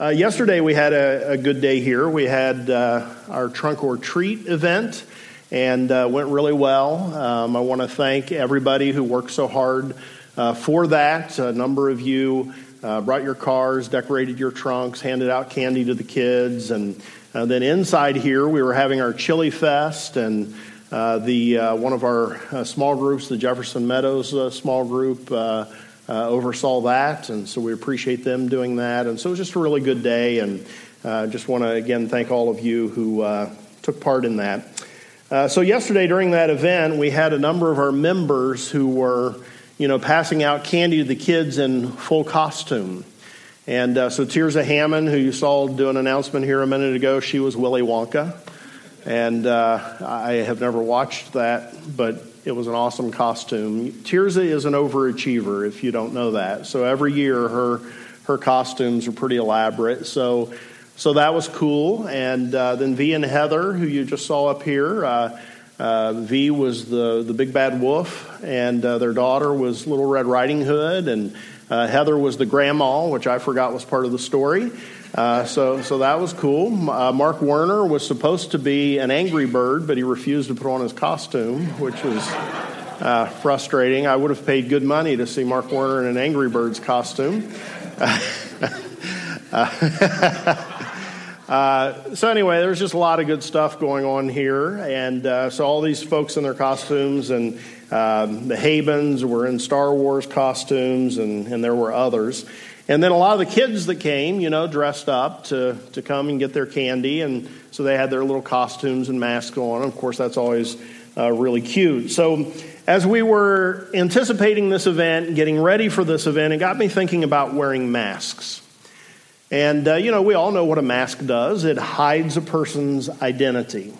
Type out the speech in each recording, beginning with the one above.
Uh, yesterday we had a, a, good day here. We had uh, our trunk or treat event and uh, went really well. Um, I want to thank everybody who worked so hard uh, for that. A number of you uh, brought your cars, decorated your trunks, handed out candy to the kids, and uh, then inside here we were having our chili fest and. the one of our small groups, the Jefferson Meadows small group, uh, oversaw that, and so we appreciate them doing that. And so it was just a really good day, and uh, just want to again thank all of you who uh, took part in that. Uh, so yesterday during that event, we had a number of our members who were, you know, passing out candy to the kids in full costume. And uh, so Tirza Hammond, who you saw do an announcement here a minute ago, she was Willy Wonka. And uh, I have never watched that, but it was an awesome costume. Tirza is an overachiever, if you don't know that. So every year her her costumes are pretty elaborate. So so that was cool. And uh, then V and Heather, who you just saw up here. Uh, uh, v was the, the big bad wolf, and uh, their daughter was Little Red Riding Hood, and uh, Heather was the grandma, which I forgot was part of the story. Uh, so, so that was cool. Uh, Mark Werner was supposed to be an angry bird, but he refused to put on his costume, which was uh, frustrating. I would have paid good money to see Mark Werner in an Angry Birds costume. Uh, so anyway, there's just a lot of good stuff going on here, and uh, so all these folks in their costumes, and um, the Habens were in Star Wars costumes, and, and there were others. And then a lot of the kids that came, you know, dressed up to, to come and get their candy. And so they had their little costumes and masks on. Of course, that's always uh, really cute. So as we were anticipating this event getting ready for this event, it got me thinking about wearing masks. And, uh, you know, we all know what a mask does it hides a person's identity.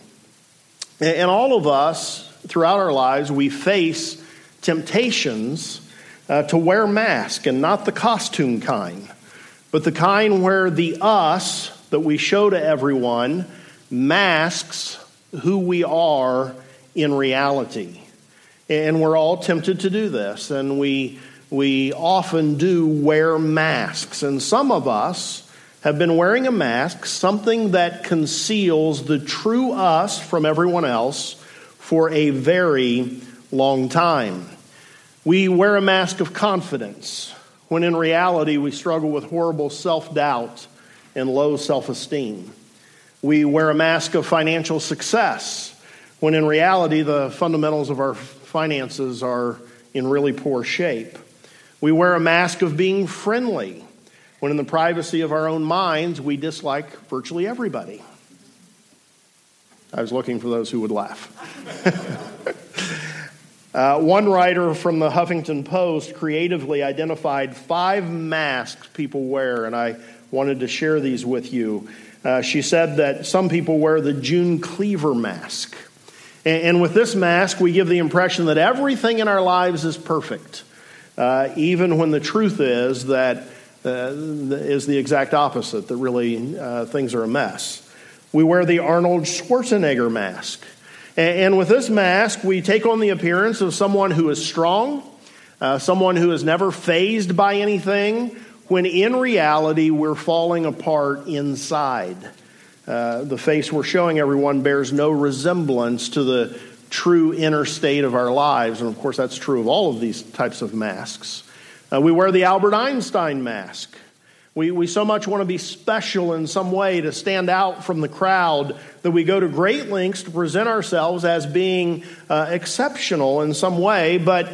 And all of us, throughout our lives, we face temptations uh, to wear mask and not the costume kind, but the kind where the us that we show to everyone masks who we are in reality. And we're all tempted to do this, and we, we often do wear masks. And some of us have been wearing a mask, something that conceals the true us from everyone else, for a very long time. We wear a mask of confidence when in reality we struggle with horrible self doubt and low self esteem. We wear a mask of financial success when in reality the fundamentals of our finances are in really poor shape. We wear a mask of being friendly when in the privacy of our own minds we dislike virtually everybody. I was looking for those who would laugh. Uh, one writer from the Huffington Post creatively identified five masks people wear, and I wanted to share these with you. Uh, she said that some people wear the June Cleaver mask. And, and, with this mask, we give the impression that everything in our lives is perfect, uh, even when the truth is that uh, is the exact opposite, that really uh, things are a mess. We wear the Arnold Schwarzenegger mask. And with this mask, we take on the appearance of someone who is strong, uh, someone who is never fazed by anything, when in reality, we're falling apart inside. Uh, the face we're showing everyone bears no resemblance to the true inner state of our lives. And of course, that's true of all of these types of masks. Uh, we wear the Albert Einstein mask. We, we so much want to be special in some way to stand out from the crowd that we go to great lengths to present ourselves as being uh, exceptional in some way. But,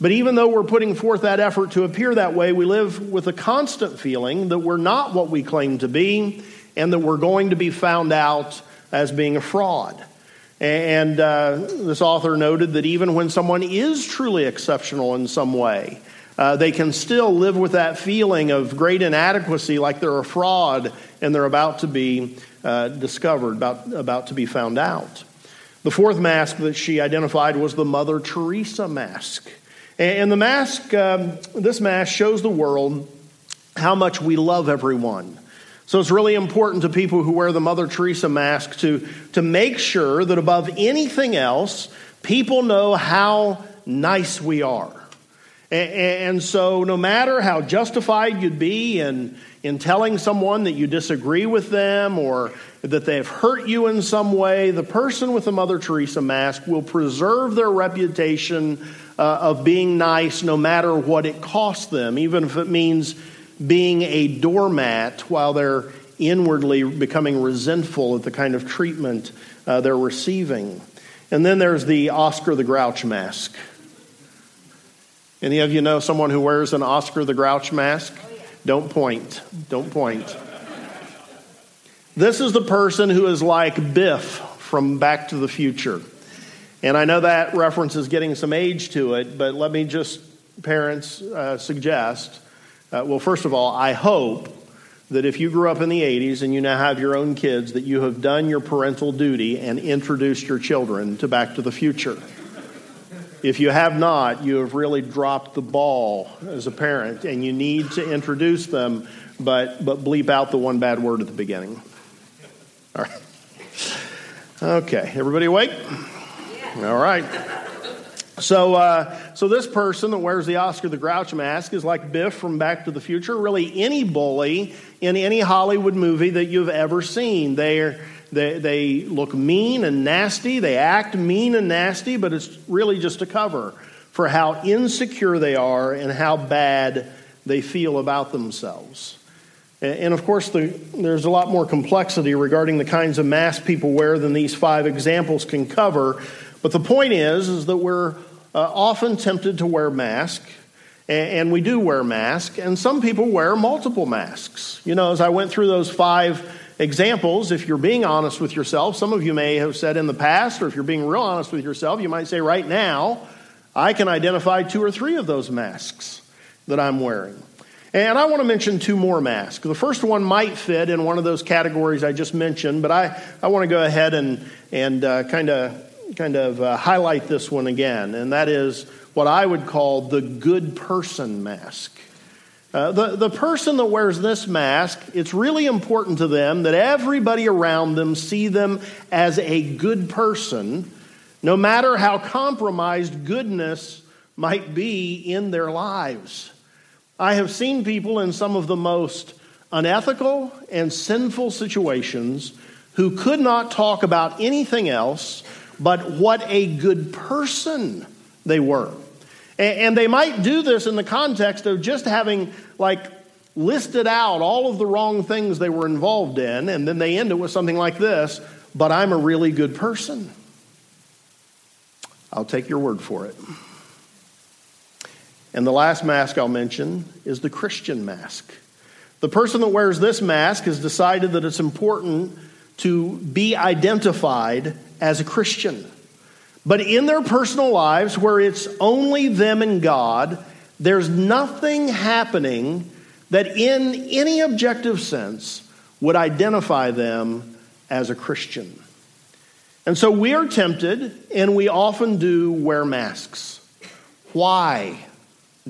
but even though we're putting forth that effort to appear that way, we live with a constant feeling that we're not what we claim to be and that we're going to be found out as being a fraud. And uh, this author noted that even when someone is truly exceptional in some way, uh, they can still live with that feeling of great inadequacy, like they're a fraud and they're about to be uh, discovered, about, about to be found out. The fourth mask that she identified was the Mother Teresa mask. And the mask, um, this mask shows the world how much we love everyone. So it's really important to people who wear the Mother Teresa mask to, to make sure that above anything else, people know how nice we are And so, no matter how justified you'd be in, in telling someone that you disagree with them or that they've hurt you in some way, the person with the Mother Teresa mask will preserve their reputation uh, of being nice no matter what it costs them, even if it means being a doormat while they're inwardly becoming resentful at the kind of treatment uh, they're receiving. And then there's the Oscar the Grouch mask. Any of you know someone who wears an Oscar the Grouch mask? Don't point. Don't point. This is the person who is like Biff from Back to the Future. And I know that reference is getting some age to it, but let me just, parents, uh, suggest uh, well, first of all, I hope that if you grew up in the 80s and you now have your own kids, that you have done your parental duty and introduced your children to Back to the Future. If you have not, you have really dropped the ball as a parent, and you need to introduce them, but, but bleep out the one bad word at the beginning. All right. Okay, everybody awake? All right. So, uh, so this person that wears the Oscar the Grouch mask is like Biff from Back to the Future. Really, any bully in any Hollywood movie that you've ever seen. They're they, they look mean and nasty. They act mean and nasty, but it's really just a cover for how insecure they are and how bad they feel about themselves. And of course, the, there's a lot more complexity regarding the kinds of masks people wear than these five examples can cover. But the point is, is that we're uh, often tempted to wear masks, and we do wear masks, and some people wear multiple masks. You know, as I went through those five examples, if you're being honest with yourself, some of you may have said in the past, or if you're being real honest with yourself, you might say, right now, I can identify two or three of those masks that I'm wearing. And I want to mention two more masks. The first one might fit in one of those categories I just mentioned, but I, I want to go ahead and, and uh, kind of kind of uh, highlight this one again, and that is what I would call the good person mask. Uh, the, the person that wears this mask, it's really important to them that everybody around them see them as a good person, no matter how compromised goodness might be in their lives. I have seen people in some of the most unethical and sinful situations who could not talk about anything else but what a good person they were. And they might do this in the context of just having, like, listed out all of the wrong things they were involved in, and then they end it with something like this But I'm a really good person. I'll take your word for it. And the last mask I'll mention is the Christian mask. The person that wears this mask has decided that it's important to be identified as a Christian. But in their personal lives, where it's only them and God, there's nothing happening that, in any objective sense, would identify them as a Christian. And so we are tempted, and we often do wear masks. Why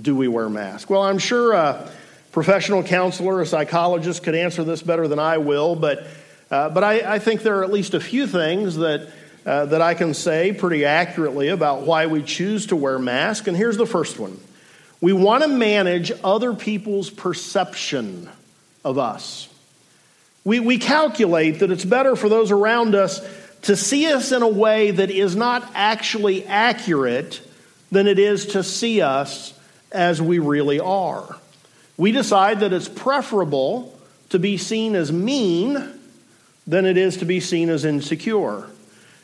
do we wear masks? Well, I'm sure a professional counselor, a psychologist could answer this better than I will, but, uh, but I, I think there are at least a few things that uh, that I can say pretty accurately about why we choose to wear masks. And here's the first one we want to manage other people's perception of us. We, we calculate that it's better for those around us to see us in a way that is not actually accurate than it is to see us as we really are. We decide that it's preferable to be seen as mean than it is to be seen as insecure.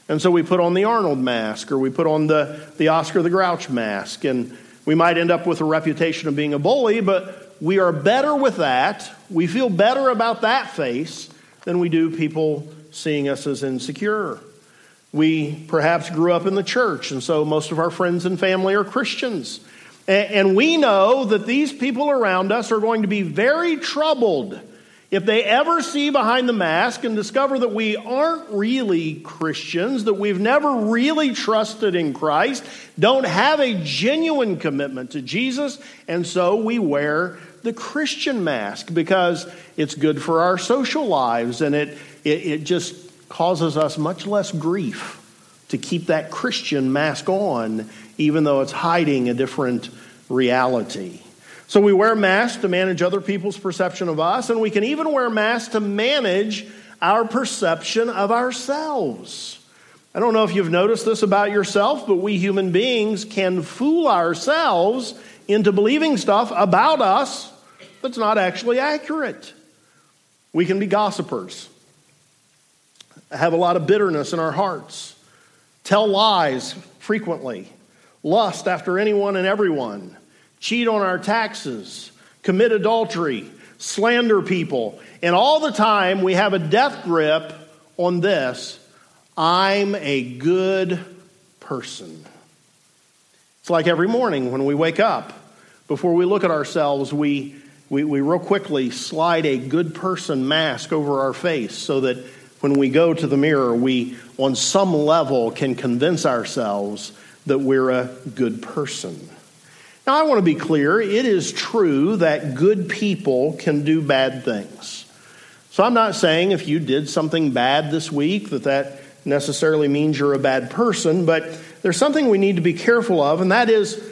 And so we put on the Arnold mask or we put on the, the Oscar the Grouch mask. And we might end up with a reputation of being a bully, but we are better with that. We feel better about that face than we do people seeing us as insecure. We perhaps grew up in the church, and so most of our friends and family are Christians. And we know that these people around us are going to be very troubled if they ever see behind the mask and discover that we aren't really Christians, that we've never really trusted in Christ, don't have a genuine commitment to Jesus, and so we wear the Christian mask because it's good for our social lives and it, it, it just causes us much less grief to keep that Christian mask on, even though it's hiding a different reality. So we wear masks to manage other people's perception of us, and we can even wear masks to manage our perception of ourselves. I don't know if you've noticed this about yourself, but we human beings can fool ourselves into believing stuff about us that's not actually accurate. We can be gossipers, have a lot of bitterness in our hearts, tell lies frequently, lust after anyone and everyone cheat on our taxes, commit adultery, slander people. And all the time we have a death grip on this I'm a good person. It's like every morning when we wake up, before we look at ourselves, we, we, we real quickly slide a good person mask over our face so that when we go to the mirror, we, on some level, can convince ourselves that we're a good person. Now, I want to be clear it is true that good people can do bad things. So I'm not saying if you did something bad this week that that necessarily means you're a bad person, but there's something we need to be careful of, and that is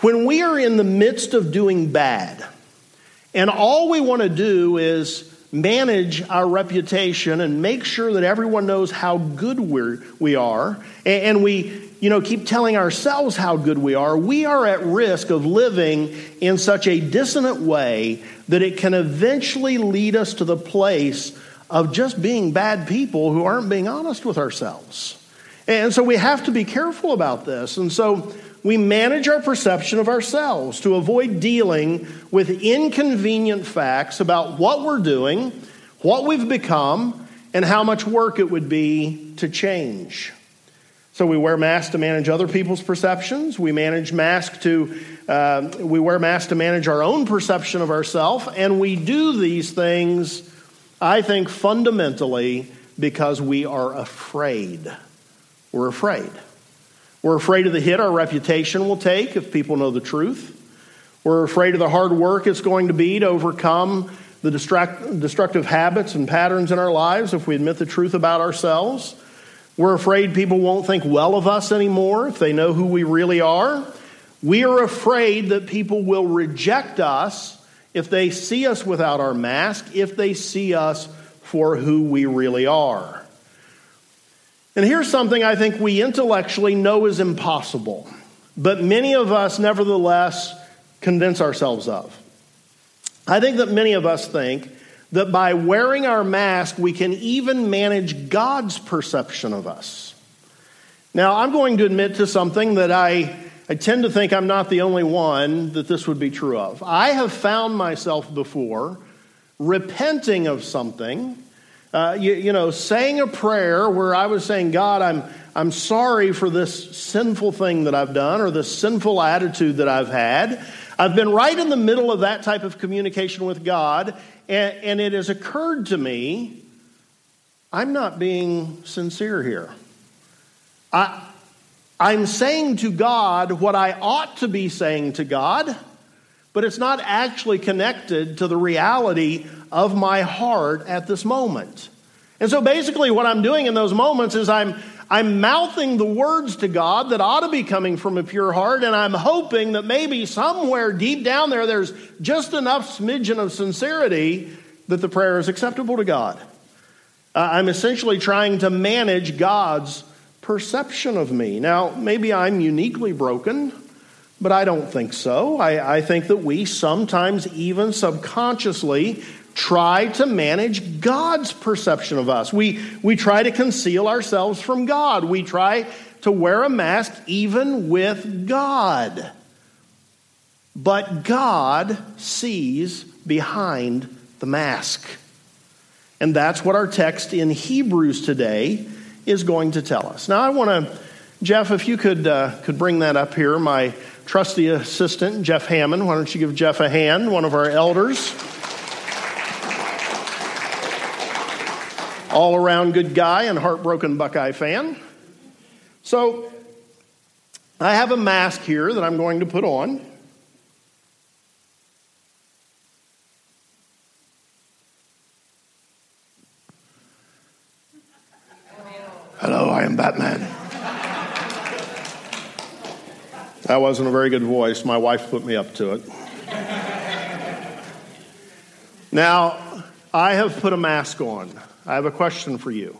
when we are in the midst of doing bad, and all we want to do is manage our reputation and make sure that everyone knows how good we're, we are, and we you know, keep telling ourselves how good we are, we are at risk of living in such a dissonant way that it can eventually lead us to the place of just being bad people who aren't being honest with ourselves. And so we have to be careful about this. And so we manage our perception of ourselves to avoid dealing with inconvenient facts about what we're doing, what we've become, and how much work it would be to change. So we wear masks to manage other people's perceptions. We manage masks to uh, we wear masks to manage our own perception of ourselves, and we do these things, I think, fundamentally because we are afraid. We're afraid. We're afraid of the hit our reputation will take if people know the truth. We're afraid of the hard work it's going to be to overcome the destructive habits and patterns in our lives if we admit the truth about ourselves. We're afraid people won't think well of us anymore if they know who we really are. We are afraid that people will reject us if they see us without our mask, if they see us for who we really are. And here's something I think we intellectually know is impossible, but many of us nevertheless convince ourselves of. I think that many of us think that by wearing our mask, we can even manage God's perception of us. Now, I'm going to admit to something that I, I tend to think I'm not the only one that this would be true of. I have found myself before repenting of something, uh, you, you know, saying a prayer where I was saying, God, I'm, I'm sorry for this sinful thing that I've done or this sinful attitude that I've had. I've been right in the middle of that type of communication with God, and, and it has occurred to me I'm not being sincere here. I, I'm saying to God what I ought to be saying to God, but it's not actually connected to the reality of my heart at this moment. And so basically, what I'm doing in those moments is I'm I'm mouthing the words to God that ought to be coming from a pure heart, and I'm hoping that maybe somewhere deep down there, there's just enough smidgen of sincerity that the prayer is acceptable to God. Uh, I'm essentially trying to manage God's perception of me. Now, maybe I'm uniquely broken, but I don't think so. I, I think that we sometimes, even subconsciously, try to manage God's perception of us. We, we try to conceal ourselves from God. We try to wear a mask even with God. But God sees behind the mask. And that's what our text in Hebrews today is going to tell us. Now, I want to, Jeff, if you could, uh, could bring that up here, my trusty assistant, Jeff Hammond. Why don't you give Jeff a hand, one of our elders? All around good guy and heartbroken Buckeye fan. So I have a mask here that I'm going to put on. Hello, I am Batman. That wasn't a very good voice. My wife put me up to it. now, I have put a mask on. I have a question for you.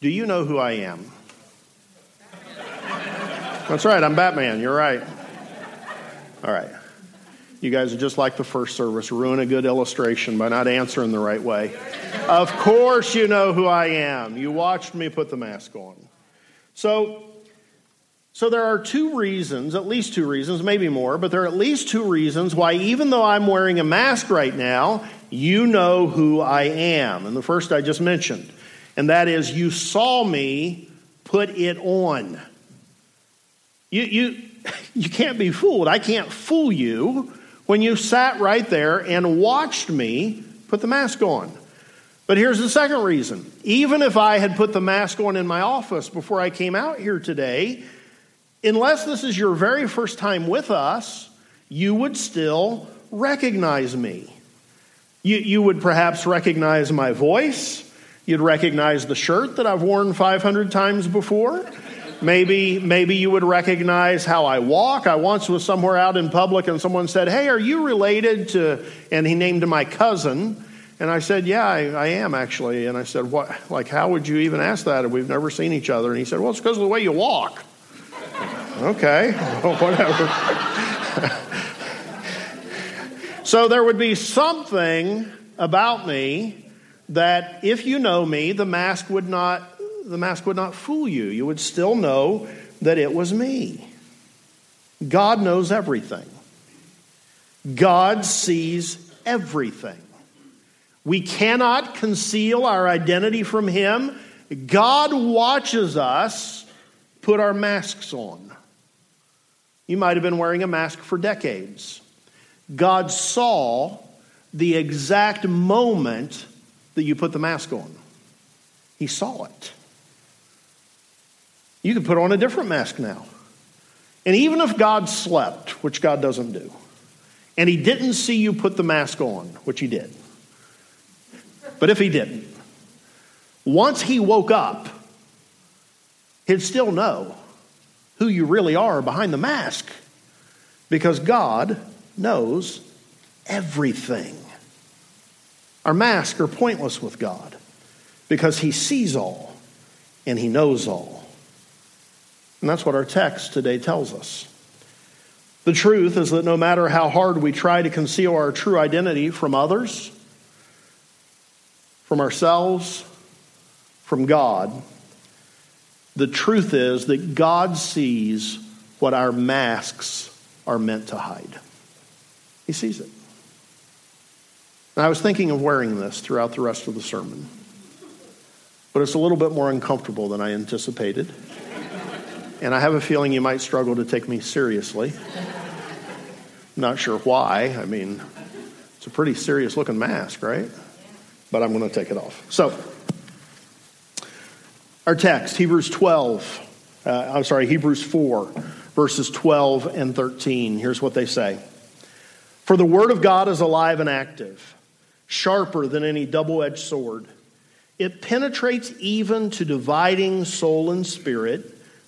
Do you know who I am? That's right, I'm Batman. You're right. All right. You guys are just like the first service, ruin a good illustration by not answering the right way. Of course, you know who I am. You watched me put the mask on. So, so there are two reasons, at least two reasons, maybe more, but there are at least two reasons why, even though I'm wearing a mask right now, you know who I am. And the first I just mentioned, and that is you saw me put it on. You, you, you can't be fooled. I can't fool you when you sat right there and watched me put the mask on. But here's the second reason. Even if I had put the mask on in my office before I came out here today, unless this is your very first time with us, you would still recognize me. You, you would perhaps recognize my voice. You'd recognize the shirt that I've worn 500 times before. Maybe, maybe you would recognize how I walk. I once was somewhere out in public and someone said, Hey, are you related to, and he named my cousin. And I said, Yeah, I, I, am actually. And I said, What, like, how would you even ask that? We've never seen each other. And he said, Well, it's because of the way you walk. okay, well, whatever. so there would be something about me that if you know me, the mask would not the mask would not fool you. You would still know that it was me. God knows everything. God sees everything. We cannot conceal our identity from Him. God watches us put our masks on. You might have been wearing a mask for decades. God saw the exact moment that you put the mask on, He saw it. You could put on a different mask now. And even if God slept, which God doesn't do, and He didn't see you put the mask on, which He did, but if He didn't, once He woke up, He'd still know who you really are behind the mask because God knows everything. Our masks are pointless with God because He sees all and He knows all. And that's what our text today tells us. The truth is that no matter how hard we try to conceal our true identity from others, from ourselves, from God, the truth is that God sees what our masks are meant to hide. He sees it. And I was thinking of wearing this throughout the rest of the sermon, but it's a little bit more uncomfortable than I anticipated and I have a feeling you might struggle to take me seriously. Not sure why. I mean, it's a pretty serious looking mask, right? But I'm going to take it off. So, our text, Hebrews 12, uh, I'm sorry, Hebrews 4, verses 12 and 13. Here's what they say For the word of God is alive and active, sharper than any double edged sword. It penetrates even to dividing soul and spirit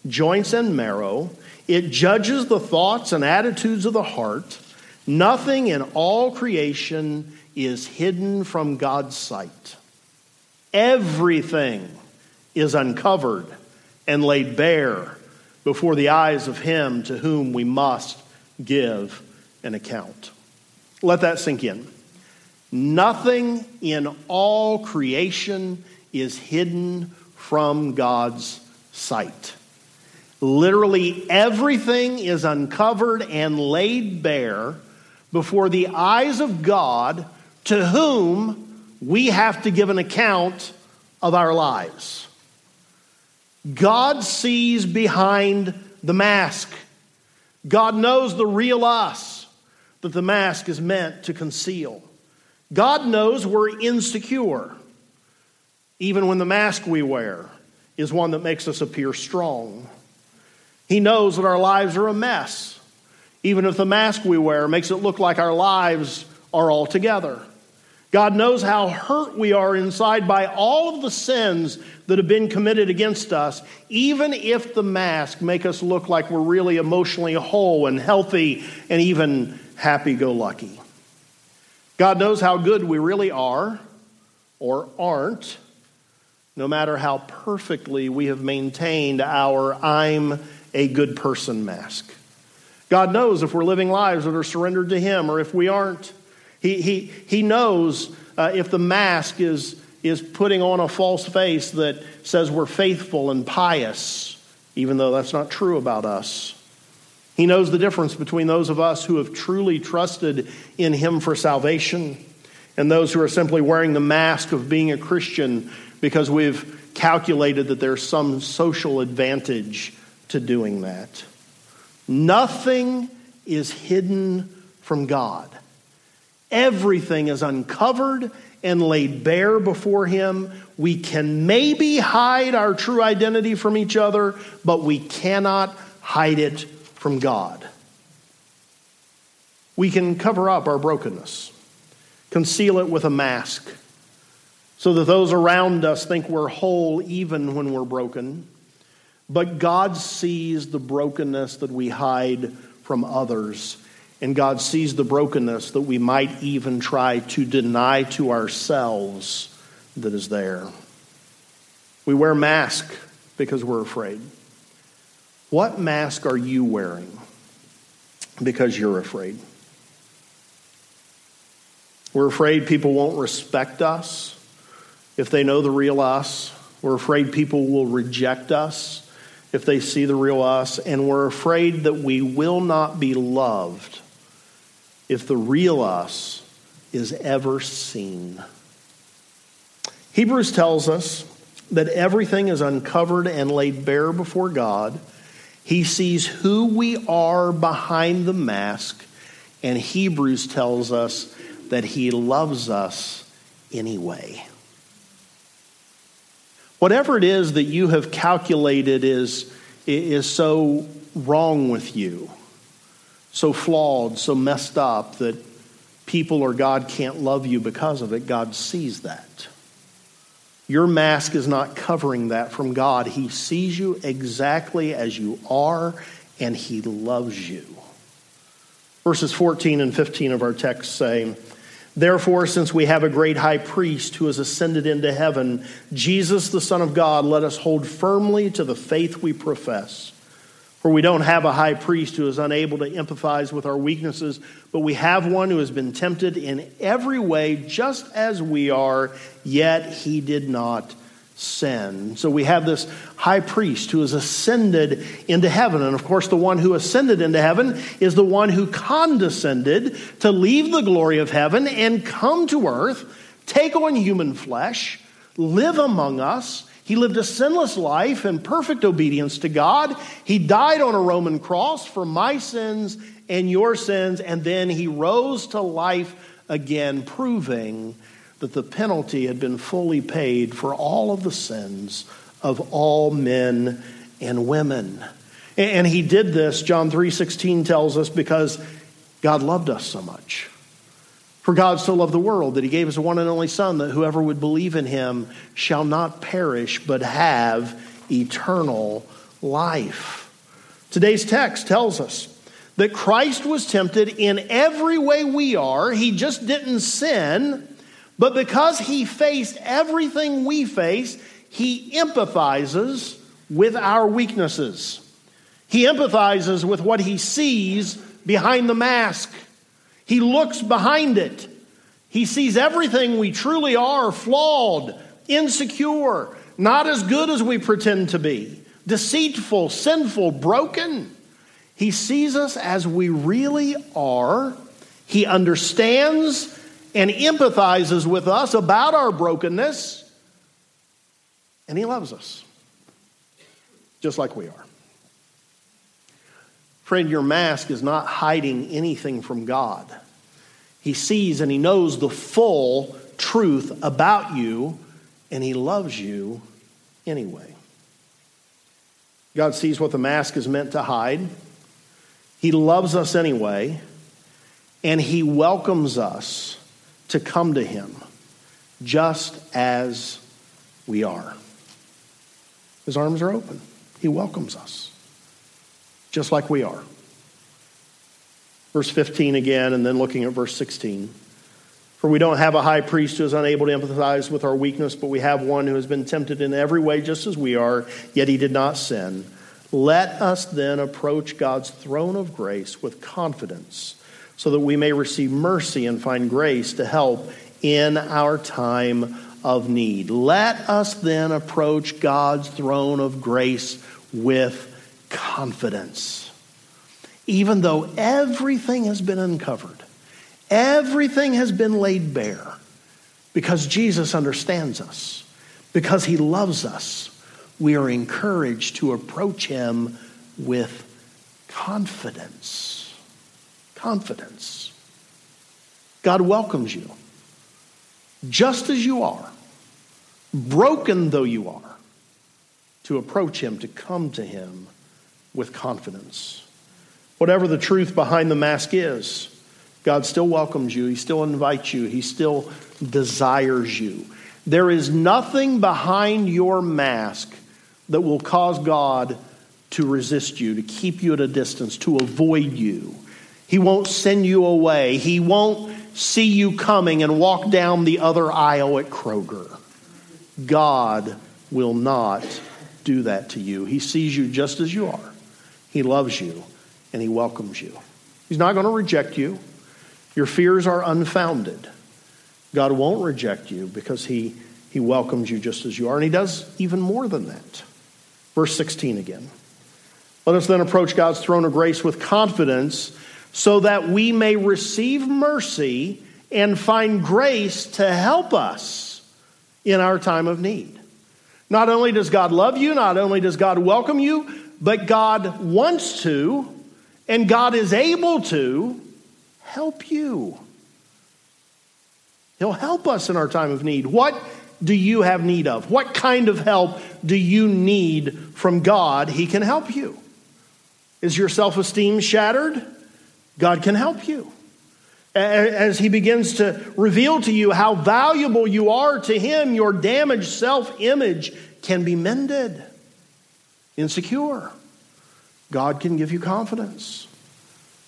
joints and marrow. It judges the thoughts and attitudes of the heart. Nothing in all creation is hidden from God's sight. Everything is uncovered and laid bare before the eyes of Him to whom we must give an account. Let that sink in. Nothing in all creation is hidden from God's sight. Literally everything is uncovered and laid bare before the eyes of God to whom we have to give an account of our lives. God sees behind the mask. God knows the real us that the mask is meant to conceal. God knows we're insecure, even when the mask we wear is one that makes us appear strong. He knows that our lives are a mess, even if the mask we wear makes it look like our lives are all together. God knows how hurt we are inside by all of the sins that have been committed against us, even if the mask make us look like we're really emotionally whole and healthy and even happy-go-lucky. God knows how good we really are or aren't, no matter how perfectly we have maintained our I'm a good person mask. God knows if we're living lives that are surrendered to Him or if we aren't. He, he, he knows uh, if the mask is, is putting on a false face that says we're faithful and pious, even though that's not true about us. He knows the difference between those of us who have truly trusted in Him for salvation and those who are simply wearing the mask of being a Christian because we've calculated that there's some social advantage to doing that. Nothing is hidden from God. Everything is uncovered and laid bare before Him. We can maybe hide our true identity from each other, but we cannot hide it from God. We can cover up our brokenness, conceal it with a mask, so that those around us think we're whole even when we're broken. But God sees the brokenness that we hide from others and God sees the brokenness that we might even try to deny to ourselves that is there. We wear masks because we're afraid. What mask are you wearing because you're afraid? We're afraid people won't respect us if they know the real us. We're afraid people will reject us if they see the real us. And we're afraid that we will not be loved if the real us is ever seen. Hebrews tells us that everything is uncovered and laid bare before God. He sees who we are behind the mask, and Hebrews tells us that He loves us anyway. Whatever it is that you have calculated is, is so wrong with you, so flawed, so messed up that people or God can't love you because of it, God sees that. Your mask is not covering that from God. He sees you exactly as you are, and He loves you. Verses 14 and 15 of our text say, Therefore, since we have a great high priest who has ascended into heaven, Jesus, the Son of God, let us hold firmly to the faith we profess. For we don't have a high priest who is unable to empathize with our weaknesses, but we have one who has been tempted in every way, just as we are, yet he did not sin. So we have this high priest who has ascended into heaven. And of course, the one who ascended into heaven is the one who condescended to leave the glory of heaven and come to earth, take on human flesh, live among us he lived a sinless life in perfect obedience to God. He died on a Roman cross for my sins and your sins, and then he rose to life again, proving that the penalty had been fully paid for all of the sins of all men and women. And he did this, John 3:16 tells us, because God loved us so much. For God so loved the world that he gave his one and only Son, that whoever would believe in him shall not perish, but have eternal life. Today's text tells us that Christ was tempted in every way we are. He just didn't sin, but because he faced everything we face, he empathizes with our weaknesses. He empathizes with what he sees behind the mask. He looks behind it. He sees everything we truly are flawed, insecure, not as good as we pretend to be, deceitful, sinful, broken. He sees us as we really are. He understands and empathizes with us about our brokenness, and He loves us just like we are. Friend, your mask is not hiding anything from God. He sees and he knows the full truth about you, and he loves you anyway. God sees what the mask is meant to hide. He loves us anyway, and he welcomes us to come to Him just as we are. His arms are open. He welcomes us just like we are. Verse 15 again, and then looking at verse 16. For we don't have a high priest who is unable to empathize with our weakness, but we have one who has been tempted in every way just as we are, yet he did not sin. Let us then approach God's throne of grace with confidence, so that we may receive mercy and find grace to help in our time of need. Let us then approach God's throne of grace with confidence. Even though everything has been uncovered, Everything has been laid bare because Jesus understands us, because he loves us. We are encouraged to approach him with confidence. Confidence. God welcomes you just as you are, broken though you are, to approach him, to come to him with confidence. Whatever the truth behind the mask is, God still welcomes you, He still invites you, He still desires you. There is nothing behind your mask that will cause God to resist you, to keep you at a distance, to avoid you. He won't send you away. He won't see you coming and walk down the other aisle at Kroger. God will not do that to you. He sees you just as you are. He loves you and He welcomes you. He's not going to reject you. Your fears are unfounded. God won't reject you because he, he welcomes you just as you are, and He does even more than that. Verse 16 again. Let us then approach God's throne of grace with confidence so that we may receive mercy and find grace to help us in our time of need. Not only does God love you, not only does God welcome you, but God wants to, and God is able to help you. He'll help us in our time of need. What do you have need of? What kind of help do you need from God? He can help you. Is your self esteem shattered? God can help you. As He begins to reveal to you how valuable you are to Him, your damaged self image can be mended. Insecure. God can give you confidence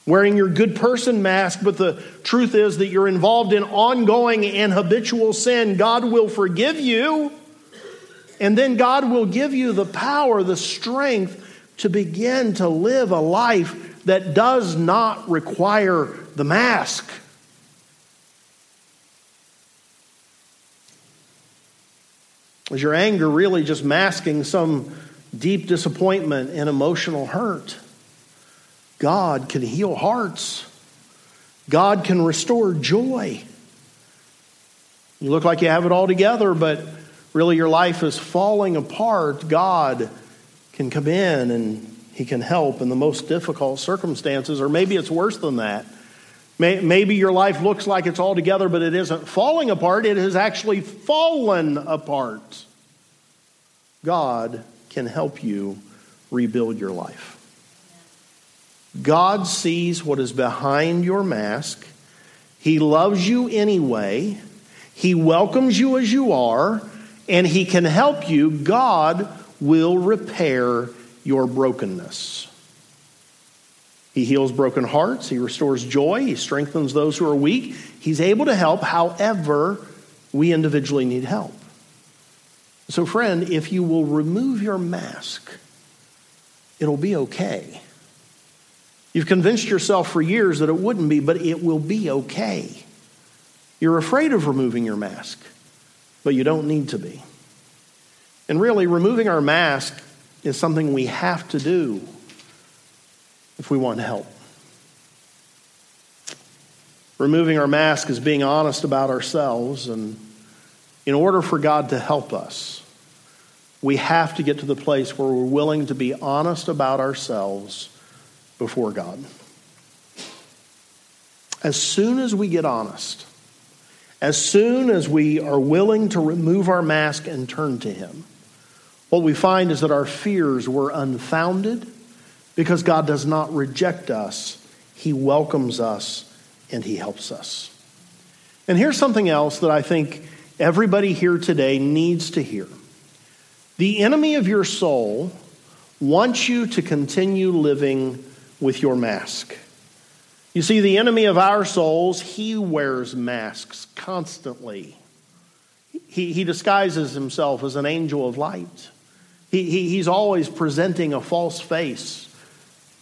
wearing your good person mask, but the truth is that you're involved in ongoing and habitual sin, God will forgive you. And then God will give you the power, the strength to begin to live a life that does not require the mask. Is your anger really just masking some deep disappointment and emotional hurt? God can heal hearts. God can restore joy. You look like you have it all together, but really your life is falling apart. God can come in and He can help in the most difficult circumstances, or maybe it's worse than that. Maybe your life looks like it's all together, but it isn't falling apart, it has actually fallen apart. God can help you rebuild your life. God sees what is behind your mask. He loves you anyway. He welcomes you as you are, and He can help you. God will repair your brokenness. He heals broken hearts. He restores joy. He strengthens those who are weak. He's able to help however we individually need help. So, friend, if you will remove your mask, it'll be okay. You've convinced yourself for years that it wouldn't be, but it will be okay. You're afraid of removing your mask, but you don't need to be. And really, removing our mask is something we have to do if we want help. Removing our mask is being honest about ourselves, and in order for God to help us, we have to get to the place where we're willing to be honest about ourselves before God. As soon as we get honest, as soon as we are willing to remove our mask and turn to Him, what we find is that our fears were unfounded because God does not reject us, He welcomes us and He helps us. And here's something else that I think everybody here today needs to hear. The enemy of your soul wants you to continue living with your mask. You see, the enemy of our souls, he wears masks constantly. He, he disguises himself as an angel of light. He, he, he's always presenting a false face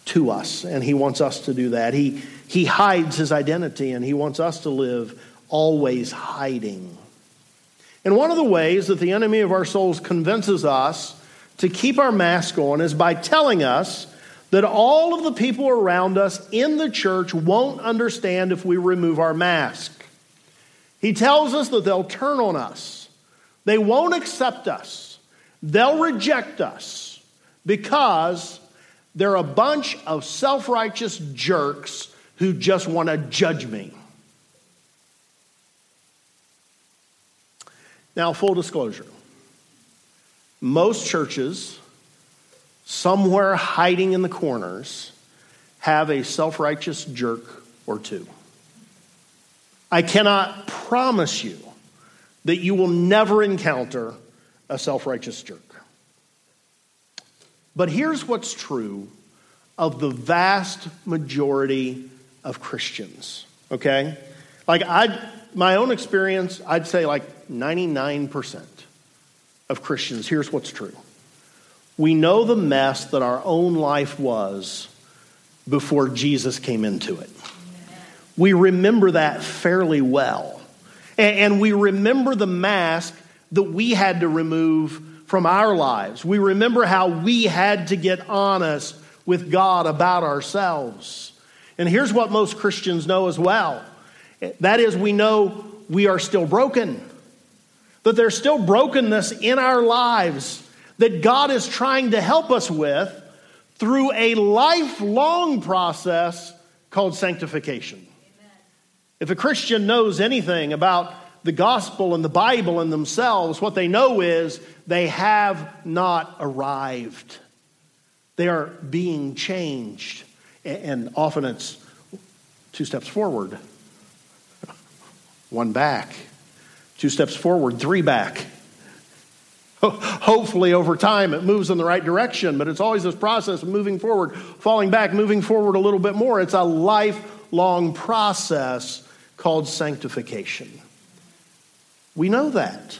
to us, and he wants us to do that. He, he hides his identity, and he wants us to live always hiding. And one of the ways that the enemy of our souls convinces us to keep our mask on is by telling us that all of the people around us in the church won't understand if we remove our mask. He tells us that they'll turn on us, they won't accept us, they'll reject us because they're a bunch of self righteous jerks who just want to judge me. Now, full disclosure most churches, somewhere hiding in the corners, have a self righteous jerk or two. I cannot promise you that you will never encounter a self righteous jerk. But here's what's true of the vast majority of Christians, okay? Like, I, my own experience, I'd say like 99% of Christians, here's what's true. We know the mess that our own life was before Jesus came into it. We remember that fairly well. And we remember the mask that we had to remove from our lives. We remember how we had to get honest with God about ourselves. And here's what most Christians know as well that is, we know we are still broken, that there's still brokenness in our lives that God is trying to help us with through a lifelong process called sanctification. If a Christian knows anything about the gospel and the Bible and themselves, what they know is they have not arrived. They are being changed. And often it's two steps forward, one back, two steps forward, three back. Hopefully, over time, it moves in the right direction, but it's always this process of moving forward, falling back, moving forward a little bit more. It's a lifelong process called sanctification. We know that.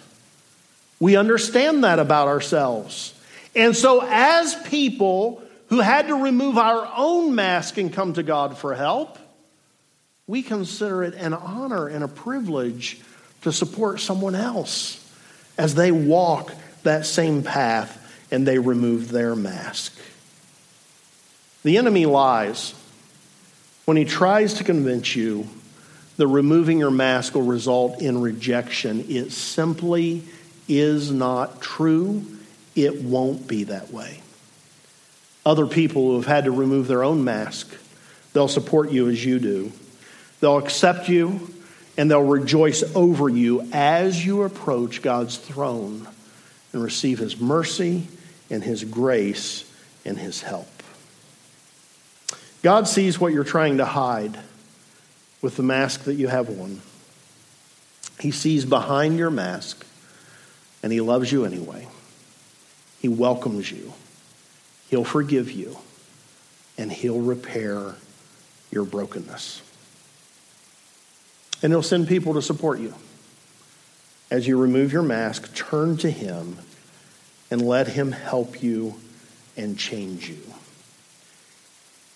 We understand that about ourselves. And so, as people who had to remove our own mask and come to God for help, we consider it an honor and a privilege to support someone else as they walk that same path and they remove their mask. The enemy lies when he tries to convince you that removing your mask will result in rejection. It simply is not true. It won't be that way. Other people who have had to remove their own mask, they'll support you as you do. They'll accept you and they'll rejoice over you as you approach God's throne and receive His mercy and His grace and His help. God sees what you're trying to hide with the mask that you have on. He sees behind your mask and He loves you anyway. He welcomes you, He'll forgive you, and He'll repair your brokenness. And he'll send people to support you. As you remove your mask, turn to him and let him help you and change you.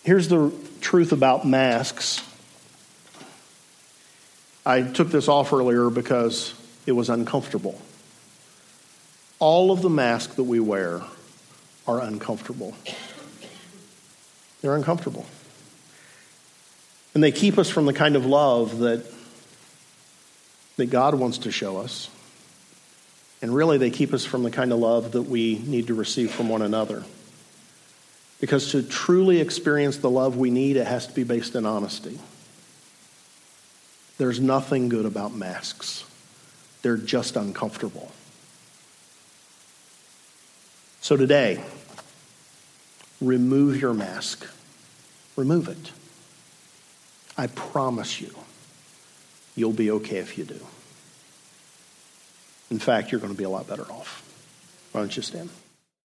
Here's the truth about masks. I took this off earlier because it was uncomfortable. All of the masks that we wear are uncomfortable. They're uncomfortable. And they keep us from the kind of love that that God wants to show us. And really, they keep us from the kind of love that we need to receive from one another. Because to truly experience the love we need, it has to be based in honesty. There's nothing good about masks, they're just uncomfortable. So today, remove your mask. Remove it. I promise you you'll be okay if you do. In fact, you're going to be a lot better off. Why don't you stand?